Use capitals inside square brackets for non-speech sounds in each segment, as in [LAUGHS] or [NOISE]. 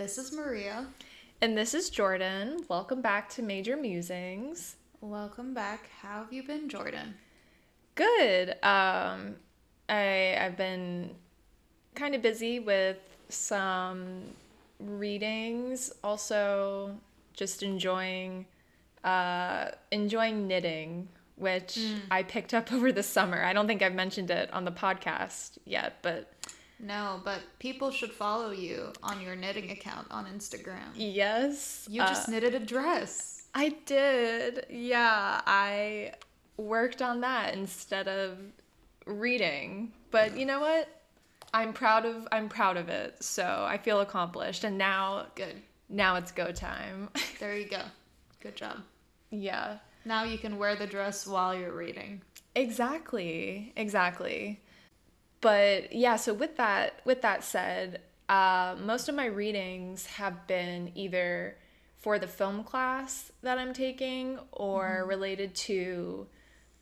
This is Maria. And this is Jordan. Welcome back to Major Musings. Welcome back. How have you been, Jordan? Good. Um, I I've been kind of busy with some readings. Also, just enjoying uh, enjoying knitting, which I picked up [LAUGHS] over the summer. I don't think I've mentioned it on the podcast yet, but No, but people should follow you on your knitting account on Instagram. yes, You just uh, knitted a dress. I did. Yeah, I worked on that instead of reading. But you know what? I'm proud of I'm proud of it. So I feel accomplished and now Good. now it's go time. [LAUGHS] There you go. Good job. yeah. Now you can wear the dress while you're reading. Exactly. Exactly. But yeah, so with that with that said, uh, most of my readings have been either for the film class that I'm taking or related to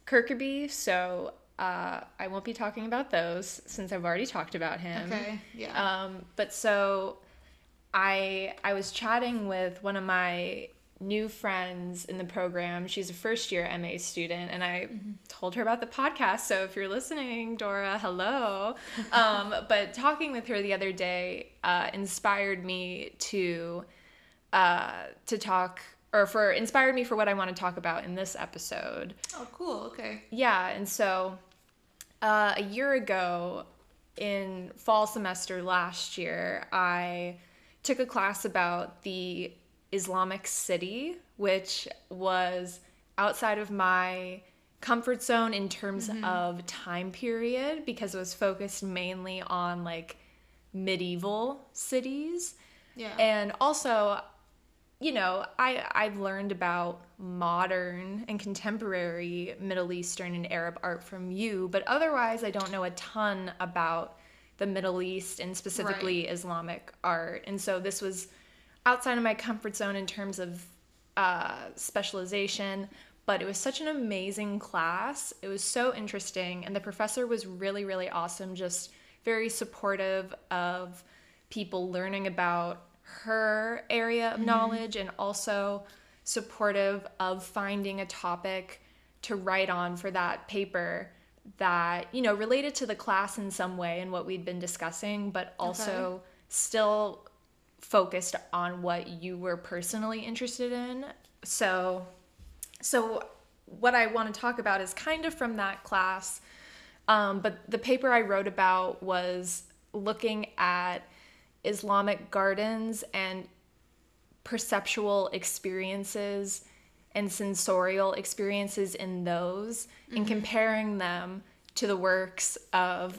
Kirkby. So uh, I won't be talking about those since I've already talked about him. Okay. Yeah. Um, but so I I was chatting with one of my new friends in the program. She's a first year MA student, and I told her about the podcast. So if you're listening, Dora, hello. [LAUGHS] um, but talking with her the other day uh, inspired me to uh, to talk or for inspired me for what I want to talk about in this episode. oh, cool. Okay. Yeah, and so uh, a year ago in fall semester last year, I took a class about the Islamic city, which was outside of my comfort zone in terms mm-hmm. of time period because it was focused mainly on like medieval cities. Yeah. And also, you know, I I've learned about modern and contemporary Middle Eastern and Arab art from you, but otherwise I don't know a ton about the Middle East and specifically Islamic art. And so this was outside of my comfort zone in terms of uh, specialization, but it was such an amazing class. It was so interesting, and the professor was really, really awesome, just very supportive of people learning about her area of knowledge and also supportive of finding a topic to write on for that paper that you know related to the class in some way and what we'd been discussing but also still focused on what you were personally interested in. So so what i want to talk about is kind of from that class um, but the paper i wrote about was looking at islamic gardens and perceptual experiences and sensorial experiences in those and comparing them to the works of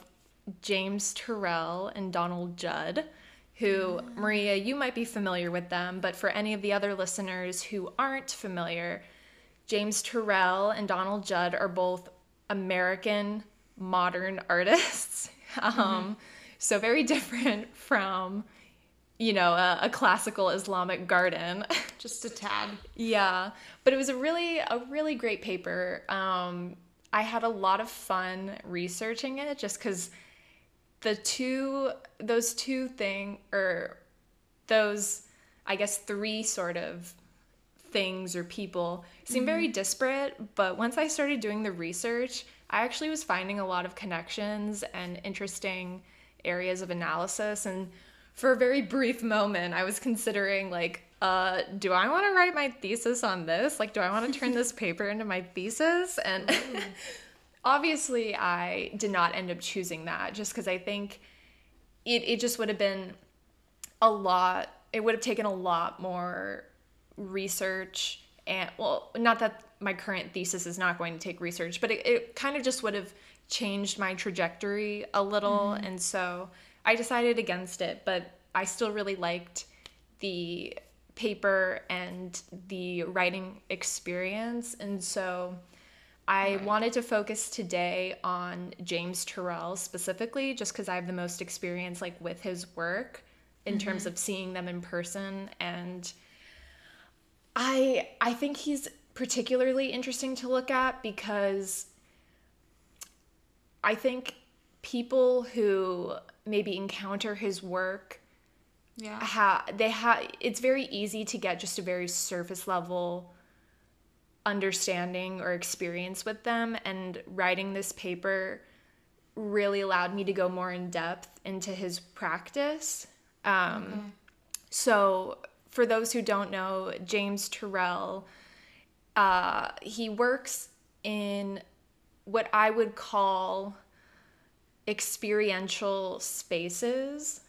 James Turrell and Donald Judd, who, Maria, you might be familiar with them, but for any of the other listeners who aren't familiar, James Turrell and Donald Judd are both American modern artists. [LAUGHS] Um, So very [LAUGHS] different from, you know, a, a classical Islamic garden. [LAUGHS] Just a tad. Yeah, but it was a really a really great paper. Um, I had a lot of fun researching it just because the two those two thing or those I guess three sort of things or people seem very disparate. But once I started doing the research, I actually was finding a lot of connections and interesting areas of analysis and for a very brief moment i was considering like uh, do i want to write my thesis on this? Like do i want to turn [LAUGHS] this paper into my thesis? And obviously i did not end up choosing that just because i think it, it just would have been a lot it would have taken a lot more research and well not that my current thesis is not going to take research but it, it kind of just would have changed my trajectory a little. Mm-hmm. And so i decided against it but i still really liked the paper and the writing experience. And so I wanted to focus today on James Turrell specifically, just because I have the most experience like with his work in mm-hmm. terms of seeing them in person, and I I think he's particularly interesting to look at because I think people who maybe encounter his work Yeah. ha- they have it's very easy to get just a very surface level understanding or experience with them and writing this paper really allowed me to go more in depth into his practice. Um, so for those who don't know james Turrell uh, he works in what i would call experiential spaces.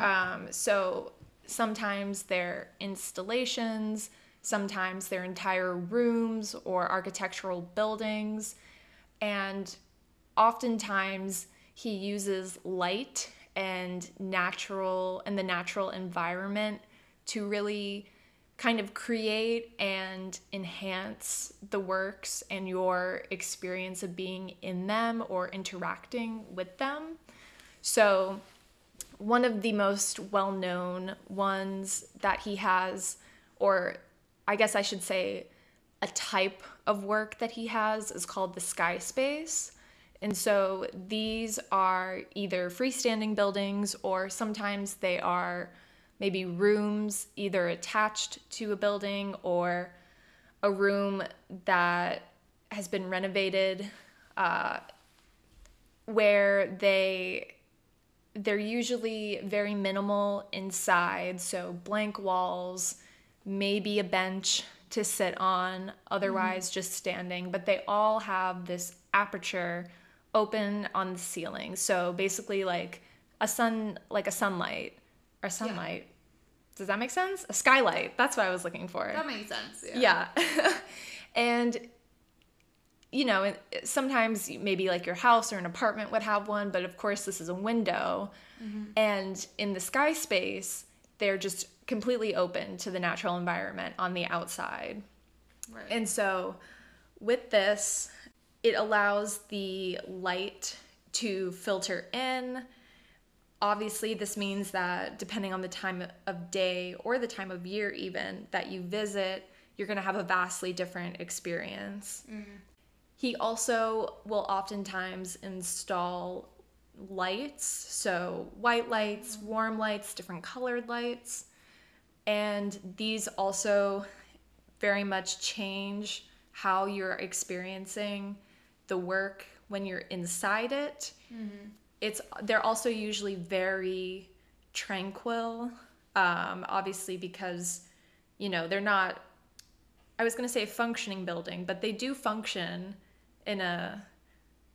Um, so sometimes they're installations, sometimes they're entire rooms or architectural buildings, and oftentimes he uses light and natural and the natural environment to really kind of create and enhance the works and your experience of being in them or interacting with them. So, one of the most well known ones that he has, or I guess I should say, a type of work that he has is called the sky space. And so these are either freestanding buildings or sometimes they are maybe rooms either attached to a building or a room that has been renovated uh, where they they're usually very minimal inside, so blank walls, maybe a bench to sit on, otherwise mm-hmm. just standing, but they all have this aperture open on the ceiling. So basically like a sun like a sunlight or sunlight. Does that make sense? A skylight. That's what I was looking for. That makes sense. Yeah. Yeah. [LAUGHS] and you know, sometimes maybe like your house or an apartment would have one, but of course this is a window. Mm-hmm. And in the sky space, they're just completely open to the natural environment on the outside. Right. And so with this, it allows the light to filter in. Obviously, this means that depending on the time of day or the time of year, even that you visit, you're going to have a vastly different experience. Mm-hmm. He also will oftentimes install lights, so white lights, mm-hmm. warm lights, different colored lights. And these also very much change how you're experiencing the work when you're inside it. It's they're also usually very tranquil, um, obviously because you know they're not. I was gonna say functioning building, but they do function in a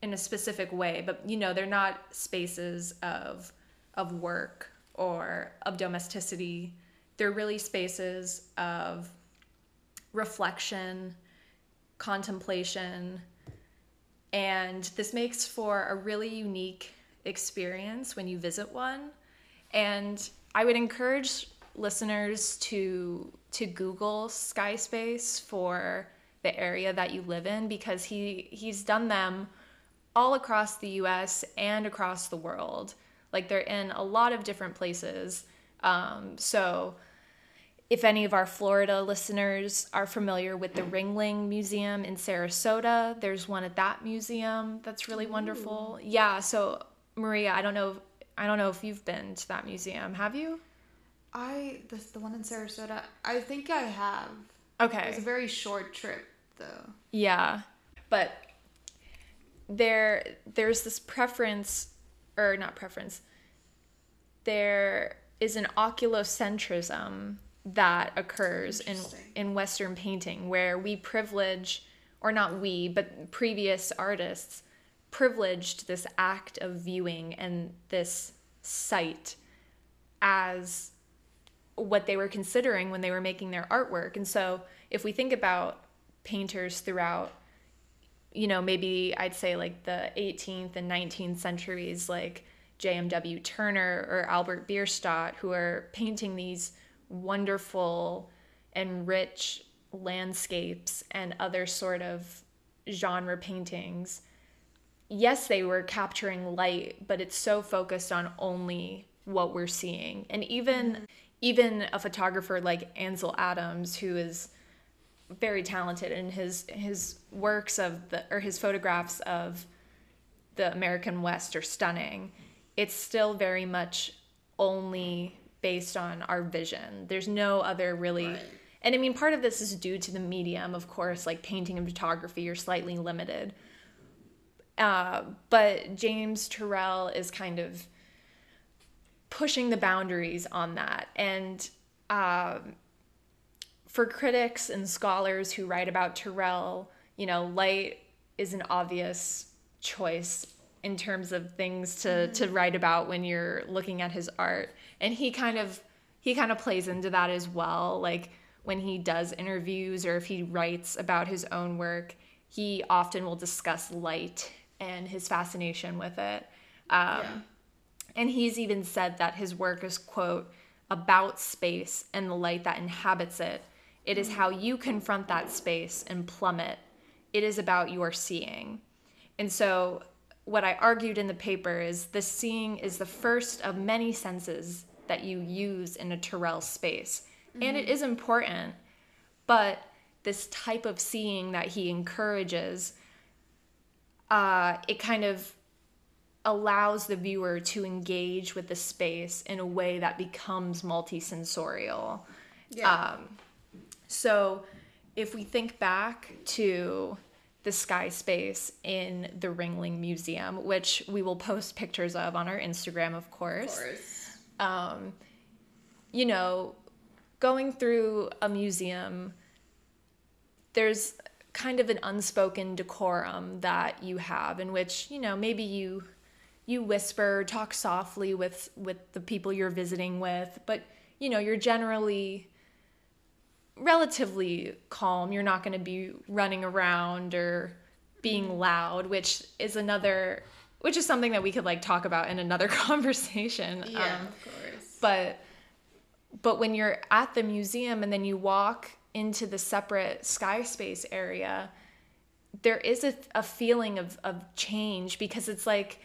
in a specific way. But you know they're not spaces of of work or of domesticity. They're really spaces of reflection, contemplation, and this makes for a really unique experience when you visit one. And I would encourage listeners to to Google Sky Space for the area that you live in because he he's done them all across the US and across the world. Like they're in a lot of different places. Um, so if any of our Florida listeners are familiar with the Ringling Museum in Sarasota, there's one at that museum that's really wonderful. Yeah, so Maria, I don't know I don't know if you've been to that museum. Have you? I this the one in Sarasota. I think I have. Okay. It was a very short trip though. Yeah. But there there's this preference or not preference. There is an oculocentrism that occurs in in western painting where we privilege or not we, but previous artists privileged this act of viewing and this sight as what they were considering when they were making their artwork. And so if we think about painters throughout you know, maybe I'd say like the 18th and 19th centuries, like J.M.W. Turner or Albert Bierstadt, who are painting these wonderful and rich landscapes and other sort of genre paintings. Yes, they were capturing light, but it's so focused on only what we're seeing. And even even a photographer like Ansel Adams, who is very talented and his his works of the or his photographs of the American West are stunning. It's still very much only based on our vision. There's no other really. Right. And I mean, part of this is due to the medium, of course, like painting and photography are slightly limited. Uh, but James Turrell is kind of pushing the boundaries on that. And um, for critics and scholars who write about Turrell, you know, light is an obvious choice in terms of things to to write about when you're looking at his art. And he kind of he kind of plays into that as well. Like when he does interviews or if he writes about his own work, he often will discuss light and his fascination with it. Um, Yeah. And he's even said that his work is, quote, about space and the light that inhabits it. It is how you confront that space and plummet. It is about your seeing. And so, what I argued in the paper is the seeing is the first of many senses that you use in a Turrell space. And it is important, but this type of seeing that he encourages, uh, it kind of allows the viewer to engage with the space in a way that becomes multisensorial. Yeah. Um, so if we think back to the sky space in the Ringling Museum, which we will post pictures of on our Instagram, of of course. course. Um, you know, going through a museum, there's kind of an unspoken decorum that you have in which, you know, maybe you you whisper, talk softly with with the people you're visiting with, but you know, you're generally relatively calm. You're not going to be running around or being loud, which is another which is something that we could like talk about in another [LAUGHS] conversation. Yeah, Um, of course. but but when you're at the museum and then you walk into the separate sky space area there is a, a feeling of, of change because it's like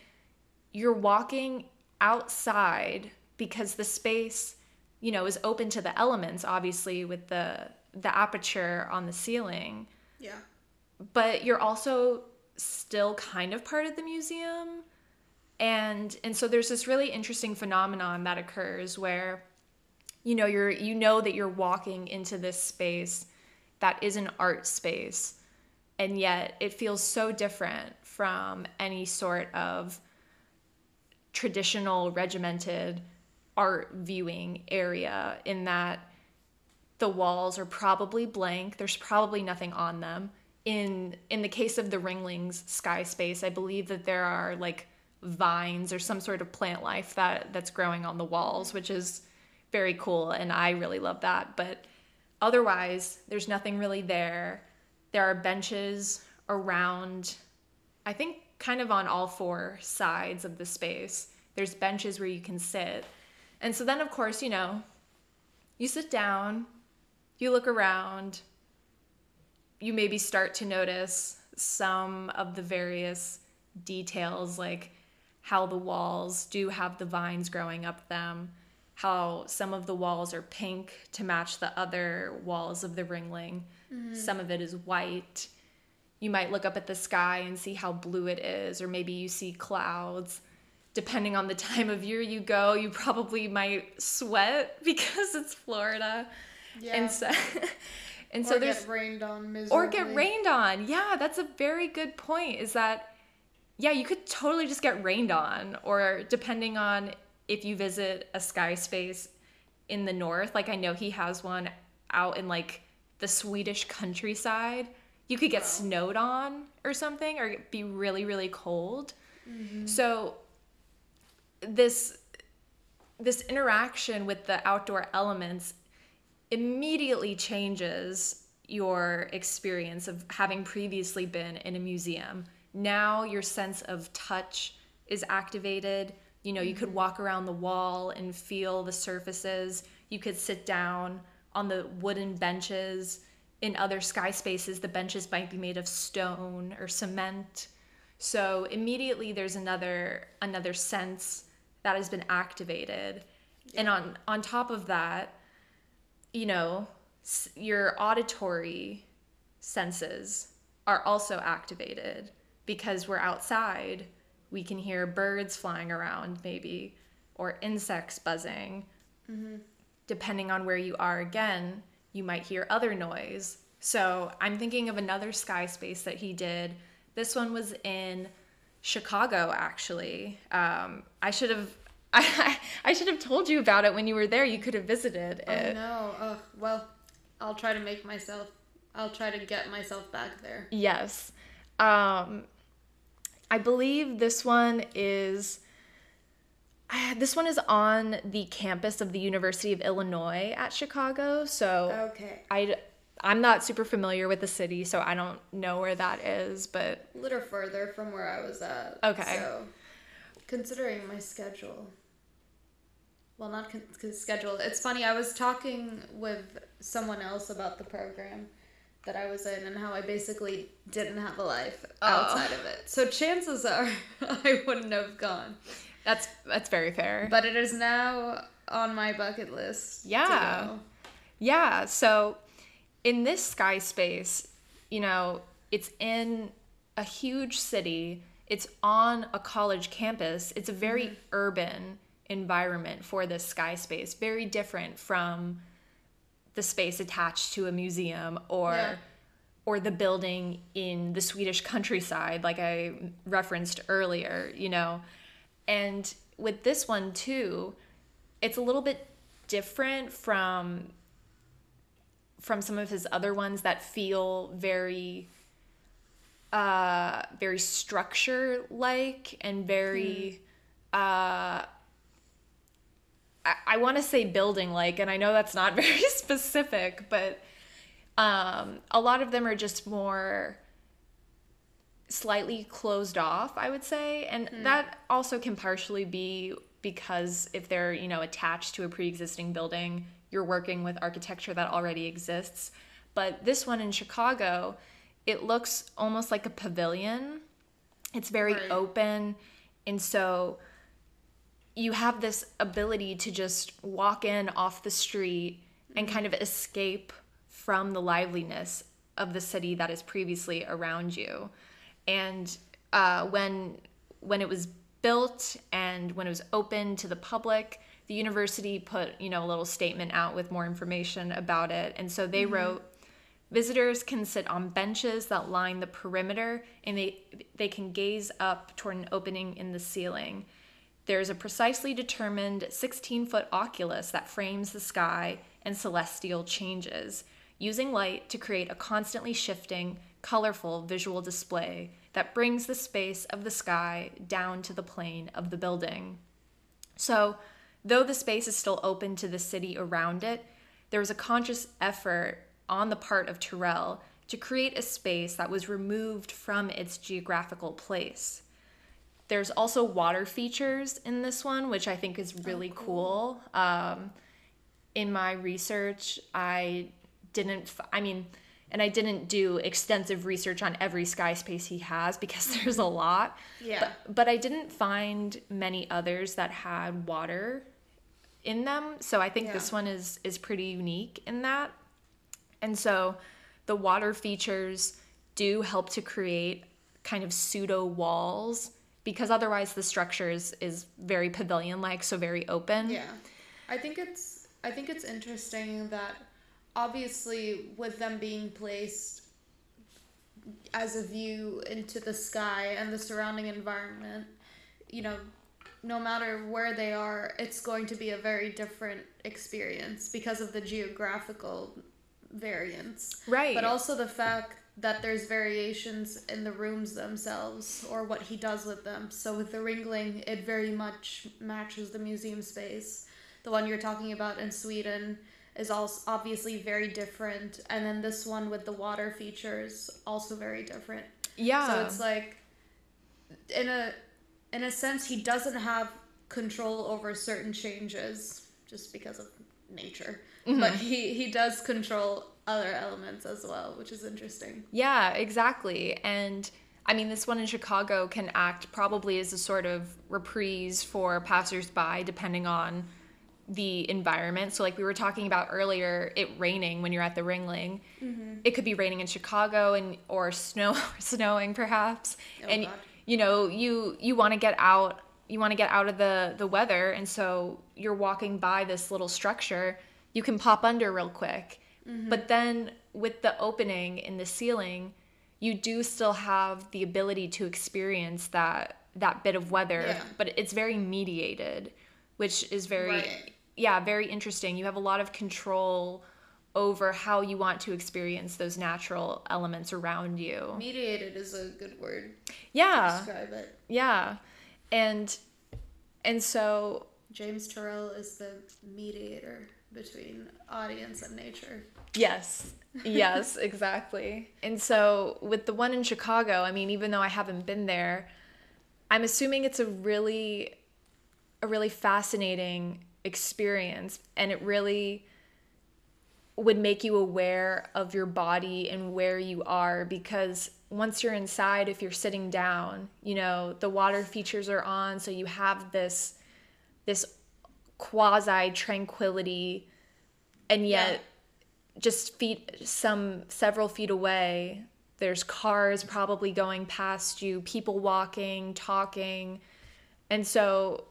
you're walking outside because the space you know is open to the elements obviously with the the aperture on the ceiling. Yeah. but you're also still kind of part of the museum. And and so there's this really interesting phenomenon that occurs where you know you're you know that you're walking into this space that is an art space. And yet it feels so different from any sort of traditional regimented art viewing area in that the walls are probably blank. There's probably nothing on them. In in the case of the ringlings sky space i believe that there are like vines or some sort of plant life that that's growing on the walls which is very cool and i really love that. But otherwise there's nothing really there. There are benches around i think kind of on all four sides of the space. There's benches where you can sit and so then of course you know you sit down you look around you maybe start to notice some of the various details like how the walls do have the vines growing up them how some of the walls are pink to match the other walls of the ringling. Mm-hmm. Some of it is white. You might look up at the sky and see how blue it is or maybe you see clouds depending on the time of year you go you probably might sweat [LAUGHS] because it's florida Yeah. [LAUGHS] and so and or so there's get rained on miserably. or get rained on. Yeah, that's a very good point. Is that yeah, you could totally just get rained on, or depending on if you visit a sky space in the north, like I know he has one out in like the Swedish countryside, you could get snowed on or something, or be really really cold. Mm-hmm. So this this interaction with the outdoor elements immediately changes your experience of having previously been in a museum. Now your sense of touch is activated. You know, you could mm-hmm. walk around the wall and feel the surfaces. You could sit down on the wooden benches. In other sky spaces, the benches might be made of stone or cement. So immediately there's another another sense that has been activated. And on on top of that, you know, your auditory senses are also activated because we're outside. We can hear birds flying around, maybe, or insects buzzing, mm-hmm. depending on where you are again, you might hear other noise. So I'm thinking of another sky space that he did. This one was in Chicago, actually. Um, I should have. [LAUGHS] I, I should have told you about it when you were there. You could have visited it. Oh no. Ugh. Well, I'll try to make myself. I'll try to get myself back there. Yes. Um, I believe this one is. [SIGHS] This one is on the campus of the University of Illinois at Chicago. So Okay. I, I'm not super familiar with the city, so I don't know where that is. But A little further from where I was at. Okay. So, considering my schedule. Well, not con- schedule. It's funny. I was talking with someone else about the program that I was in and how I basically didn't have a life Oh. outside of it. So chances are [LAUGHS] I wouldn't have gone. that's that's very fair. But it is now on my bucket list. to Yeah. Yeah, so in this sky space, you know, it's in a huge city, it's on a college campus, it's a very mm-hmm. urban environment for this sky space, very different from the space attached to a museum or Yeah. or the building in the Swedish countryside like I referenced earlier, you know. And with this one too, it's a little bit different from from some of his other ones that feel very uh very structure like and very uh I, I want to say building like and I know that's not [LAUGHS] very specific but um a lot of them are just more slightly closed off i would say and that also can partially be because if they're you know attached to a pre-existing building you're working with architecture that already exists but this one in chicago it looks almost like a pavilion it's very Right. open and so you have this ability to just walk in off the street and kind of escape from the liveliness of the city that is previously around you. And uh, when when it was built and when it was open to the public, the university put you know a little statement out with more information about it. And so they mm-hmm. wrote. Visitors can sit on benches that line the perimeter and they they can gaze up toward an opening in the ceiling. There's a precisely determined 16 foot oculus that frames the sky and celestial changes, using light to create a constantly shifting, colorful visual display that brings the space of the sky down to the plane of the building. So, though the space is still open to the city around it, there was a conscious effort on the part of Turrell to create a space that was removed from its geographical place. There's also water features in this one, which I think is really cool. Um, in my research, I didn't, f- I mean, and I didn't do extensive research on every sky space he has because [LAUGHS] there's a lot. Yeah. But, but I didn't find many others that had water in them. So I think Yeah. this one is is pretty unique in that. And so the water features do help to create kind of pseudo walls because otherwise the structure is, is very pavilion like, so very open. Yeah. I think it's I think it's interesting that obviously with them being placed as a view into the sky and the surrounding environment, you know, no matter where they are, it's going to be a very different experience because of the geographical variance. Right. But also the fact that there's variations in the rooms themselves or what he does with them. So with the Ringling, it very much matches the museum space. The one you're talking about in Sweden is also obviously very different, and then this one with the water features also very different. Yeah. So it's like in a in a sense he doesn't have control over certain changes just because of nature. Mm-hmm. But he he does control other elements as well, which is interesting. Yeah, exactly. And I mean, this one in Chicago can act probably as a sort of reprise for passersby, depending on the environment. So, like we were talking about earlier, it raining when you're at the Ringling. Mm-hmm. It could be raining in Chicago and or snow [LAUGHS] snowing perhaps. Oh, and God. you know, you you want to get out you want to get out of the the weather and so you're walking by this little structure you can pop under real quick mm-hmm. but then with the opening in the ceiling you do still have the ability to experience that that bit of weather Yeah. but it's very mediated which is very Right. Yeah very interesting you have a lot of control over how you want to experience those natural elements around you Mediated is a good word yeah to describe it. yeah and and so James Turrell is the mediator between audience and nature. Yes. Yes, [LAUGHS] exactly. And so with the one in Chicago, I mean, even though I haven't been there, I'm assuming it's a really a really fascinating experience and it really would make you aware of your body and where you are because once you're inside if you're sitting down, you know, the water features are on so you have this this quasi tranquility and yet just feet some several feet away there's cars probably going past you people walking talking and so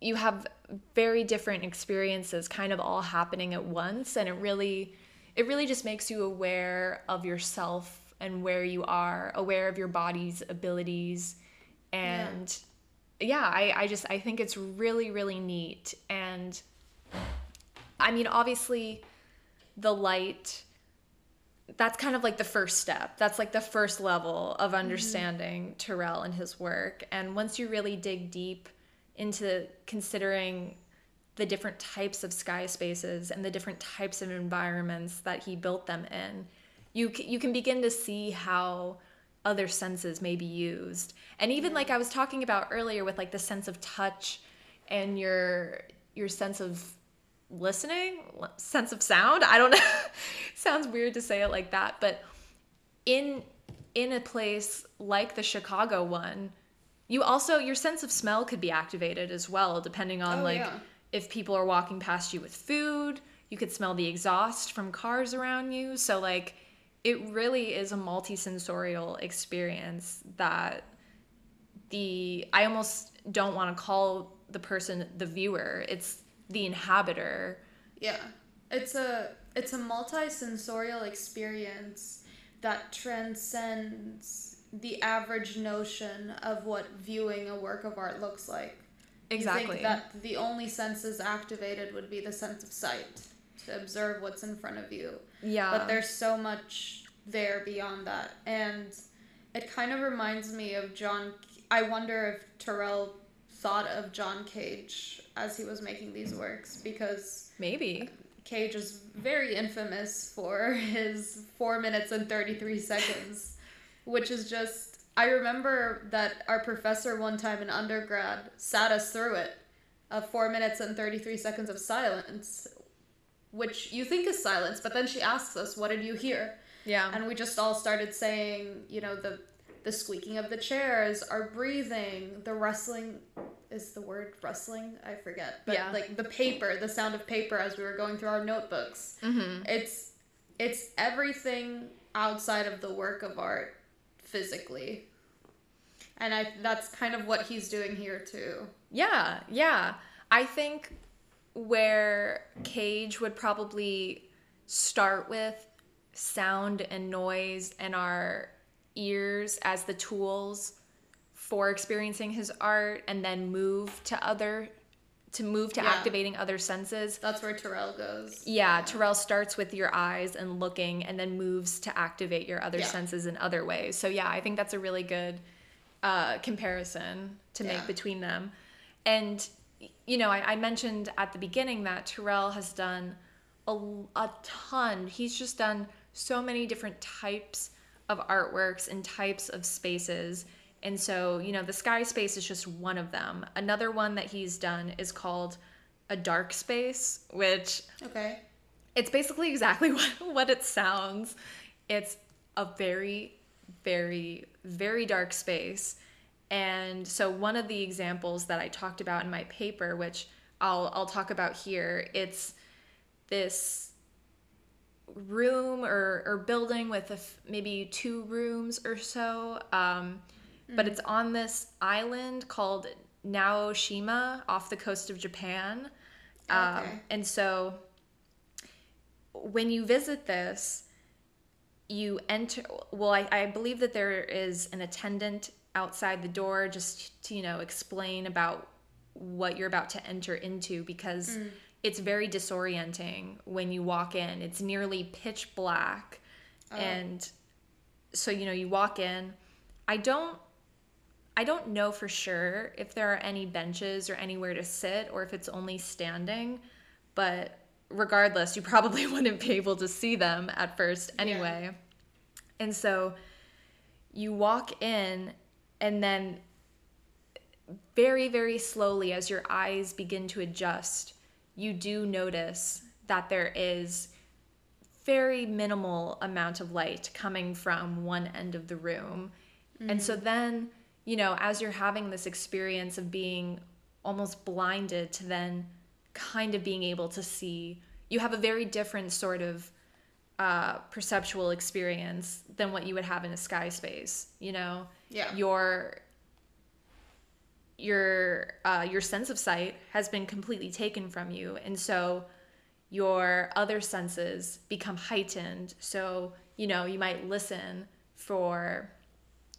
you have very different experiences kind of all happening at once. And it really it really just makes you aware of yourself and where you are aware of your body's abilities. And yeah, I, I just I think it's really really neat. And I mean obviously the light that's kind of like the first step. That's like the first level of mm-hmm. understanding Turrell and his work. And once you really dig deep into considering the different types of sky spaces and the different types of environments that he built them in. You you can begin to see how other senses may be used. And even like i was talking about earlier with like the sense of touch and your your sense of listening sense of sound. I don't know. [LAUGHS] Sounds weird to say it like that but in in a place like the chicago one you also your sense of smell could be activated as well depending on Oh, like yeah. if people are walking past you with food you could smell the exhaust from cars around you so like it really is a multisensorial experience that the i almost don't want to call the person the viewer it's the inhabitor Yeah. It's a it's a multi-sensorial experience that transcends the average notion of what viewing a work of art looks like. You think that the only senses activated would be the sense of sight to observe what's in front of you. yeah But there's so much there beyond that. And it kind of reminds me of John. I wonder if Turrell thought of John Cage as he was making these works because maybe Cage is very infamous for his 4 minutes and 33 seconds, which is just. I remember that our professor one time in undergrad sat us through it of 4 minutes and 33 seconds of silence, which you think is silence, but then she asks us, What did you hear? yeah And we just all started saying, you know, the the squeaking of the chairs, our breathing, the rustling is the word rustling? I forget. But Yeah. like the paper, the sound of paper as we were going through our notebooks. Mm-hmm. It's it's everything outside of the work of art physically. And I that's kind of what he's doing here too. Yeah, yeah. I think where Cage would probably start with sound and noise and our ears as the tools for experiencing his art and then move to other to move to Yeah. activating other senses. That's where Turrell goes. Yeah, Turrell starts with your eyes and looking and then moves to activate your other Yeah. senses in other ways. So yeah, I think that's a really good uh, comparison to make between them. And you know, I, I mentioned at the beginning that Turrell has done a, a ton. He's just done so many different types of artworks and types of spaces. And so, you know, the sky space is just one of them. Another one that he's done is called a dark space, which Okay. it's basically exactly [LAUGHS] what, what it sounds. It's a very, very, very dark space. And so one of the examples that I talked about in my paper, which I'll I'll talk about here, it's this room or, or building with a f- maybe two rooms or so. Um, But it's on this island called Naoshima off the coast of Japan. Um, and so when you visit this, you enter. Well, I, I believe that there is an attendant outside the door just to, you know, explain about what you're about to enter into because it's very disorienting when you walk in. It's nearly pitch black. And so, you know, you walk in. I don't I don't know for sure if there are any benches or anywhere to sit or if it's only standing, but regardless, you probably [LAUGHS] wouldn't be able to see them at first anyway. And so you walk in, and then very, very slowly, as your eyes begin to adjust, you do notice that there is very minimal amount of light coming from one end of the room. And so mm-hmm. then, you know, as you're having this experience of being almost blinded to then kind of being able to see, you have a very different sort of uh, perceptual experience than what you would have in a sky space. You know, Yeah. your your uh, your sense of sight has been completely taken from you, and so your other senses become heightened. So you know you might listen for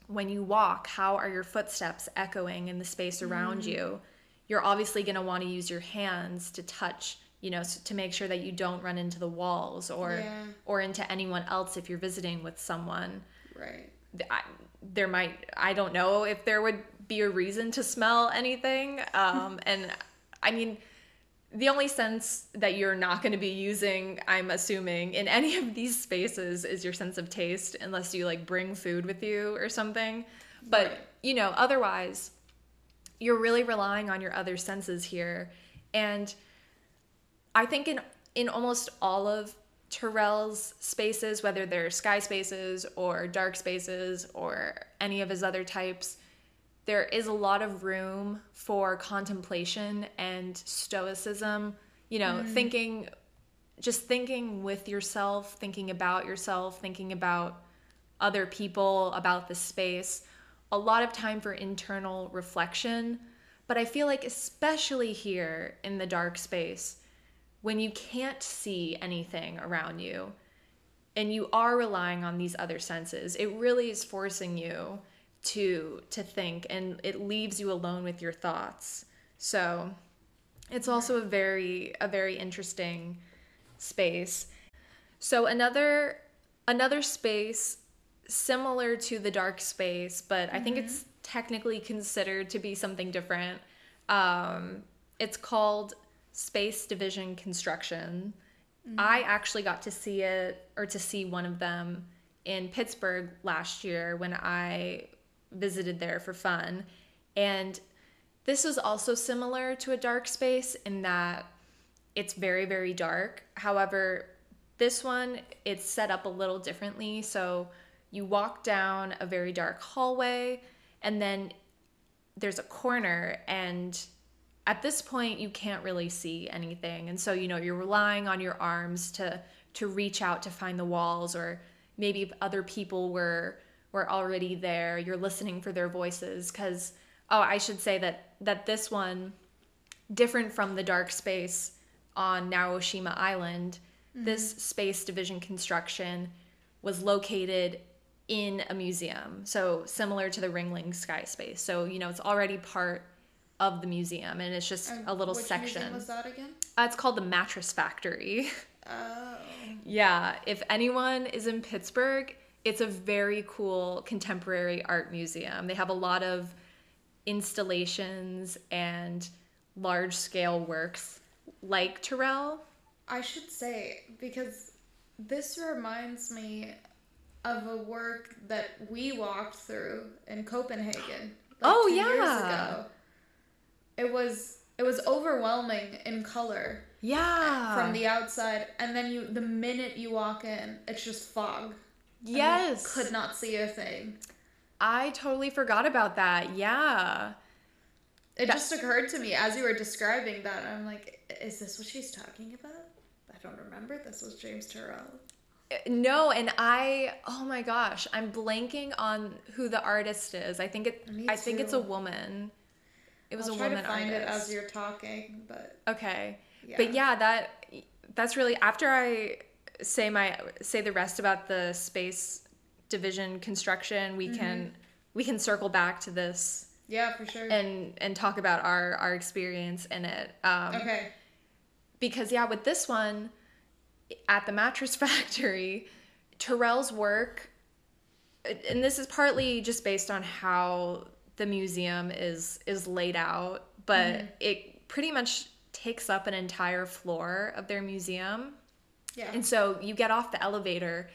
when you walk. How are your footsteps echoing in the space around you? You're obviously going to want to use your hands to touch. You know, to make sure that you don't run into the walls or Yeah. or into anyone else if you're visiting with someone Right. I, there might I don't know if there would be a reason to smell anything. Um, [LAUGHS] and I mean, the only sense that you're not going to be using, I'm assuming, in any of these spaces is your sense of taste, unless you like bring food with you or something. But Right. you know, otherwise, you're really relying on your other senses here, and I think in in almost all of Turrell's spaces, whether they're sky spaces or dark spaces or any of his other types, there is a lot of room for contemplation and stoicism. You know, mm. thinking, just thinking with yourself, thinking about yourself, thinking about other people, about the space. A lot of time for internal reflection. But I feel like, especially here in the dark space, when you can't see anything around you and you are relying on these other senses, it really is forcing you to to think and it leaves you alone with your thoughts. So it's also a very a very interesting space. So another another space similar to the dark space, but I think it's technically considered to be something different. Um, it's called Space Division Construction. I actually got to see it or to see one of them in Pittsburgh last year when I visited there for fun. And this was also similar to a dark space in that it's very, very dark. However, this one, it's set up a little differently. So you walk down a very dark hallway, and then there's a corner, and at this point, you can't really see anything. And so, you know, you're relying on your arms to to reach out to find the walls, or maybe other people were were already there, you're listening for their voices. Because oh, I should say that that this one different from the dark space on Naoshima Island, this space division construction was located in a museum. So similar to the Ringling Sky Space. So, you know, it's already part of the museum and it's just And a little section. museum was that again? Uh, it's called the Mattress Factory. [LAUGHS] Oh. yeah, if anyone is in Pittsburgh, it's a very cool contemporary art museum. They have a lot of installations and large scale works like Turrell. I should say because this reminds me of a work that we walked through in Copenhagen. Oh, two years yeah. ago. It was it was overwhelming in color Yeah. from the outside, and then you the minute you walk in, it's just fog. Yes. could not see a thing. I totally forgot about that. Yeah. It just occurred to me as you were describing that. I'm like, is this what she's talking about? I don't remember. This was James Turrell. Uh, no, and I oh my gosh, I'm blanking on who the artist is. I think it Me I think it's a woman. it was I'll a try woman to find artist. it as you're talking, but okay. yeah. But yeah, that that's really after I say my say the rest about the space division construction, we can we can circle back to this yeah, for sure. and and talk about our our experience in it. Um, okay. because yeah, with this one at the mattress [LAUGHS] factory, Turrell's work, and this is partly just based on how the museum is is laid out, but it pretty much takes up an entire floor of their museum. Yeah. And so you get off the elevator,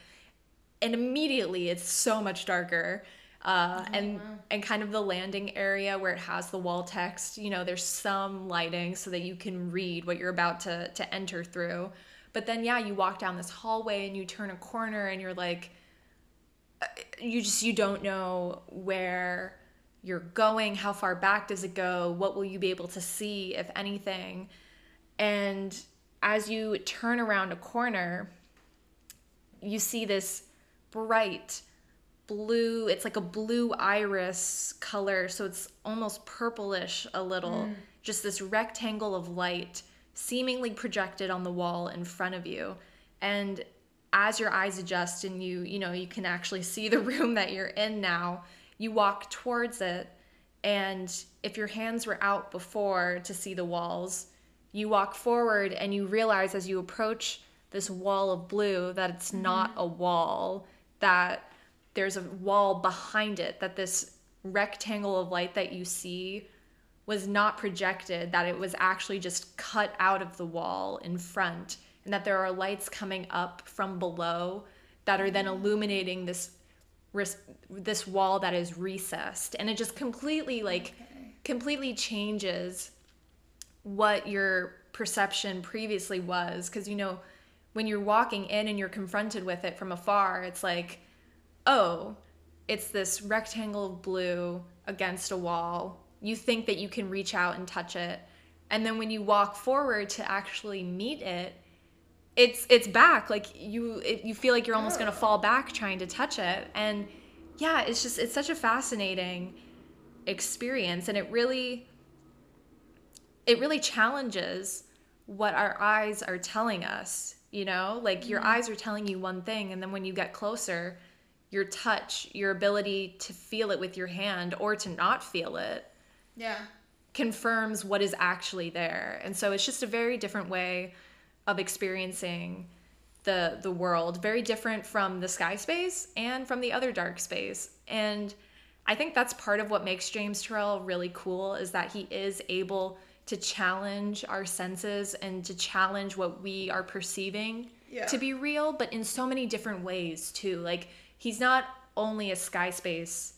and immediately it's so much darker. Uh, and wow. and kind of the landing area where it has the wall text, you know, there's some lighting so that you can read what you're about to to enter through. But then yeah, you walk down this hallway and you turn a corner and you're like, uh, you just you don't know where you're going, how far back does it go, what will you be able to see if anything. And as you turn around a corner, you see this bright blue, it's like a blue iris color, so it's almost purplish a little. Mm. Just this rectangle of light seemingly projected on the wall in front of you. And as your eyes adjust and you, you know, you can actually see the [LAUGHS] room that you're in now, you walk towards it and if your hands were out before to see the walls, you walk forward and you realize as you approach this wall of blue that it's mm-hmm. not a wall, that there's a wall behind it, that this rectangle of light that you see was not projected, that it was actually just cut out of the wall in front, and that there are lights coming up from below that are then mm-hmm. illuminating this this wall that is recessed. And it just completely like Okay. completely changes what your perception previously was because you know when you're walking in and you're confronted with it from afar it's like oh it's this rectangle of blue against a wall. You think that you can reach out and touch it. And then when you walk forward to actually meet it it's it's back. Like you it, you feel like you're almost going to fall back trying to touch it. And yeah it's just it's such a fascinating experience. And it really it really challenges what our eyes are telling us you know like your mm-hmm. eyes are telling you one thing and then when you get closer your touch your ability to feel it with your hand or to not feel it Yeah. confirms what is actually there. And so it's just a very different way of experiencing the the world, very different from the sky space and from the other dark space. And I think that's part of what makes James Turrell really cool is that he is able to challenge our senses and to challenge what we are perceiving Yeah. to be real, but in so many different ways too. Like he's not only a sky space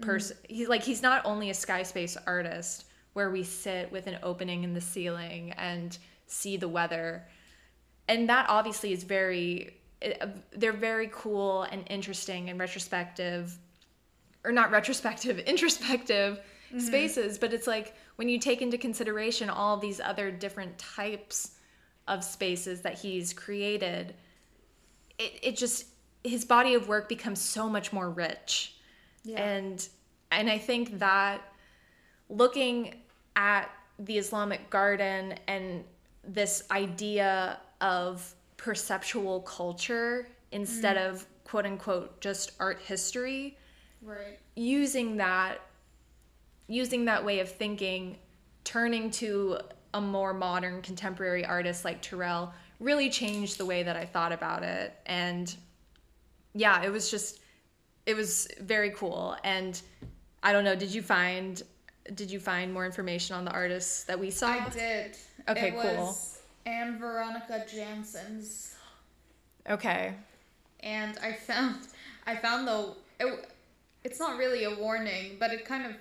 mm-hmm. person he's like he's not only a sky space artist where we sit with an opening in the ceiling and see the weather and that obviously is very eh, eh, they're very cool and interesting and retrospective or not retrospective [LAUGHS] introspective mm-hmm. spaces but it's like when you take into consideration all these other different types of spaces that he's created it, it just his body of work becomes so much more rich Yeah. and and i think that looking at the islamic garden and this idea of perceptual culture instead mm. of quote unquote just art history Right. using that using that way of thinking turning to a more modern contemporary artist like Turrell really changed the way that I thought about it. And yeah it was just it was very cool. And I don't know did you find did you find more information on the artists that we saw? I did. Okay, it cool. And Veronica Janssens, okay. And I found I found the it, it's not really a warning, but it kind of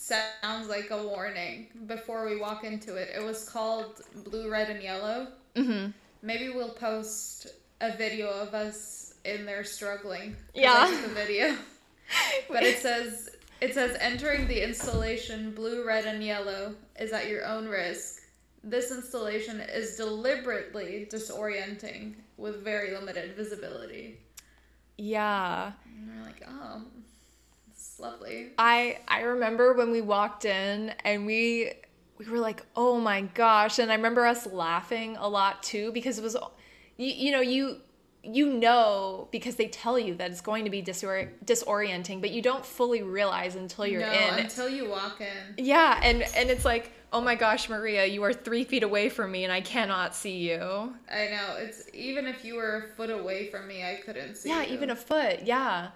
sounds like a warning before we walk into it. It was called Blue, Red, and Yellow. mhm Maybe we'll post a video of us in there struggling. Yeah. The video. [LAUGHS] But it says it says entering the installation blue, red, and yellow is at your own risk. This installation is deliberately disorienting with very limited visibility. yeah And we're like, oh, lovely. I I remember when we walked in and we we were like, "Oh my gosh." And I remember us laughing a lot too because it was you, you know, you you know because they tell you that it's going to be disor- disorienting, but you don't fully realize until you're no, in. until you walk in. Yeah, and and it's like, "Oh my gosh, Maria, you are 3 feet away from me and I cannot see you." I know. It's even if you were a foot away from me, I couldn't see Yeah, you. even a foot. Yeah.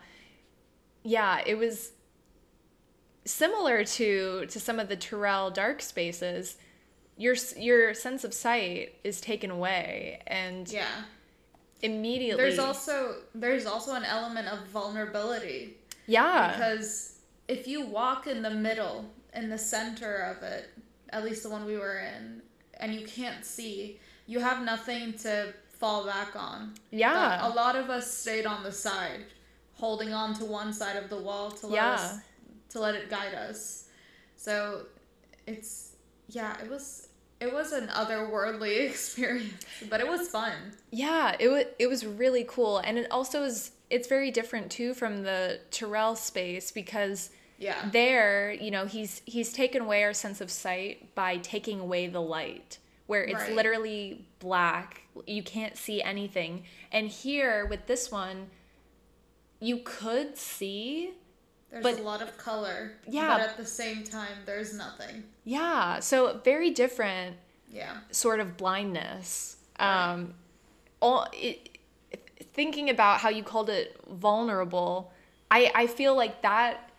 Yeah, it was similar to to some of the Turrell dark spaces. Your your sense of sight is taken away and Yeah. immediately There's also there's also an element of vulnerability Yeah. because if you walk in the middle, in the center of it, at least the one we were in, and you can't see, you have nothing to fall back on. Yeah. But a lot of us stayed on the side, holding on to one side of the wall to let Yeah. us to let it guide us. So it's yeah, it was it was an otherworldly [LAUGHS] experience, but it was fun. Yeah, it was it was really cool, and it also is it's very different too from the Turrell space because Yeah. there, you know, he's he's taken away our sense of sight by taking away the light, where it's Right. literally black, you can't see anything. And here with this one, you could see, There's But- a lot of color. Yeah. But at the same time, there's nothing. yeah, so very different Yeah. sort of blindness. Um, all it, thinking about how you called it vulnerable, I I feel like that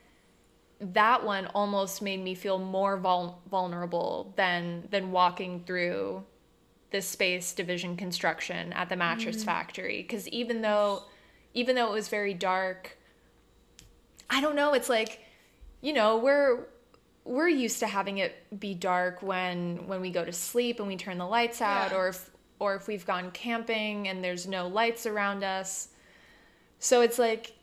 that one almost made me feel more vul- vulnerable than than walking through the space division construction at the mattress factory because even though even though it was very dark i don't know it's like you know we're we're used to having it be dark when when we go to sleep and we turn the lights out Yeah. or if or if we've gone camping and there's no lights around us. So it's like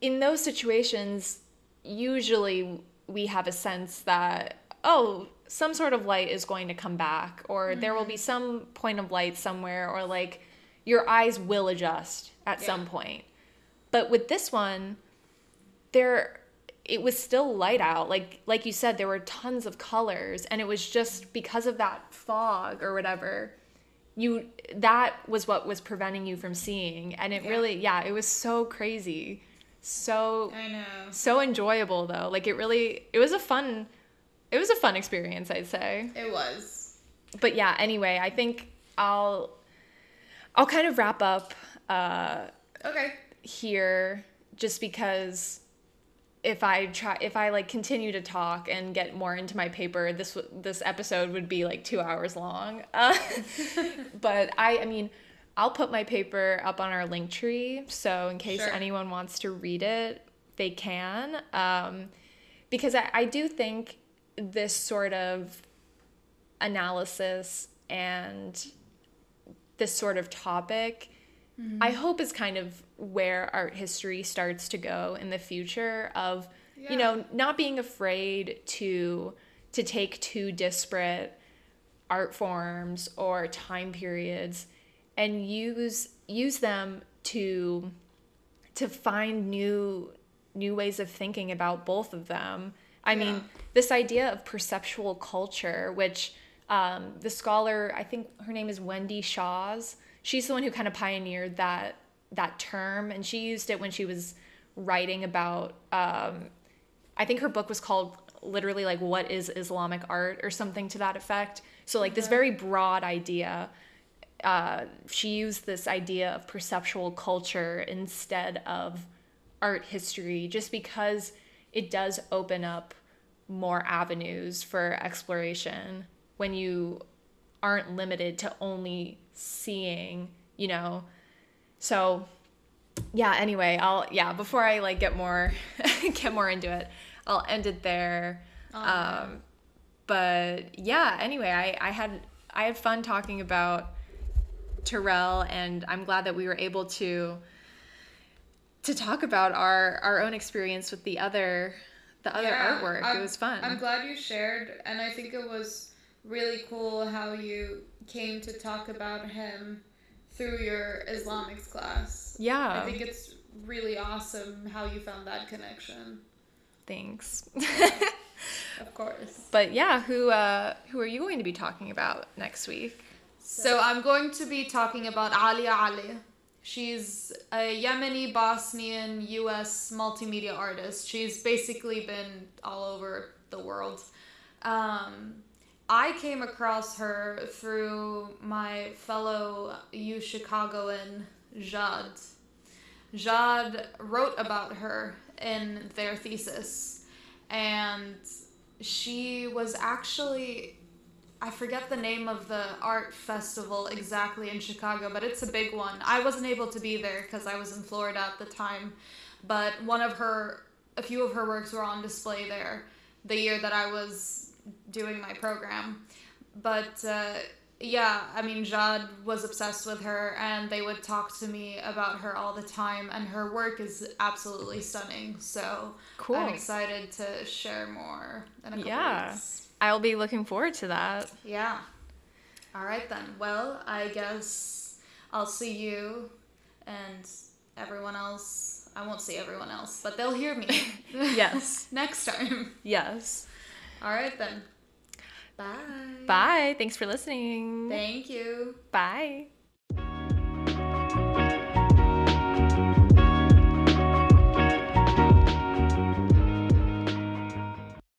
in those situations usually we have a sense that oh some sort of light is going to come back or there will be mm-hmm. some point of light somewhere or like your eyes will adjust at some point. But with this one there it was still light out. Like like you said there were tons of colors and it was just because of that fog or whatever you that was what was preventing you from seeing. And it Yeah. really yeah it was so crazy. So I know. so enjoyable though. Like it really it was a fun it was a fun experience i'd say. It was. but yeah anyway i think i'll i'll kind of wrap up uh Okay. here just because if I try if I like continue to talk and get more into my paper this this episode would be like 2 hours long. Uh, [LAUGHS] but I I mean I'll put my paper up on our link tree so in case Sure. anyone wants to read it they can um, because I, I do think this sort of analysis and this sort of topic I hope is kind of where art history starts to go in the future of you know not being afraid to to take two disparate art forms or time periods and use use them to to find new new ways of thinking about both of them. I Yeah. mean, this idea of perceptual culture, which um, the scholar, I think her name is Wendy Shaws. She's the one who kind of pioneered that that term, and she used it when she was writing about. Um, I think her book was called literally like "What is Islamic art" or something to that effect. So like this very broad idea uh, she used this idea of perceptual culture instead of art history just because it does open up more avenues for exploration when you aren't limited to only seeing you know so yeah anyway i'll yeah before i like get more [LAUGHS] get more into it i'll end it there um but yeah anyway i i had i had fun talking about Turrell, and I'm glad that we were able to to talk about our our own experience with the other the other Yeah, artwork. I'm- it was fun. I'm glad you shared, and I think it was really cool how you came to talk about him through your Islamics class. yeah. I think it's really awesome how you found that connection. Thanks. [LAUGHS] Of course. but yeah, who uh, who are you going to be talking about next week? So I'm going to be talking about Alia Ali. She's a Yemeni Bosnian US multimedia artist. She's basically been all over the world. Um, I came across her through my fellow U Chicagoan Jad. Jad wrote about her in their thesis, and she was actually I forget the name of the art festival exactly in Chicago, but it's a big one. I wasn't able to be there because I was in Florida at the time, but one of her, a few of her works were on display there the year that I was doing my program. But uh, yeah, I mean, Jad was obsessed with her, and they would talk to me about her all the time, and her work is absolutely stunning. So Cool. I'm excited to share more in a couple Yeah. weeks. I'll be looking forward to that. Yeah. All right then. Well, I guess I'll see you and everyone else. I won't see everyone else, but they'll hear me [LAUGHS] Yes. [LAUGHS] next time. yes. All right then. Bye. Bye. Thanks for listening. Thank you. Bye.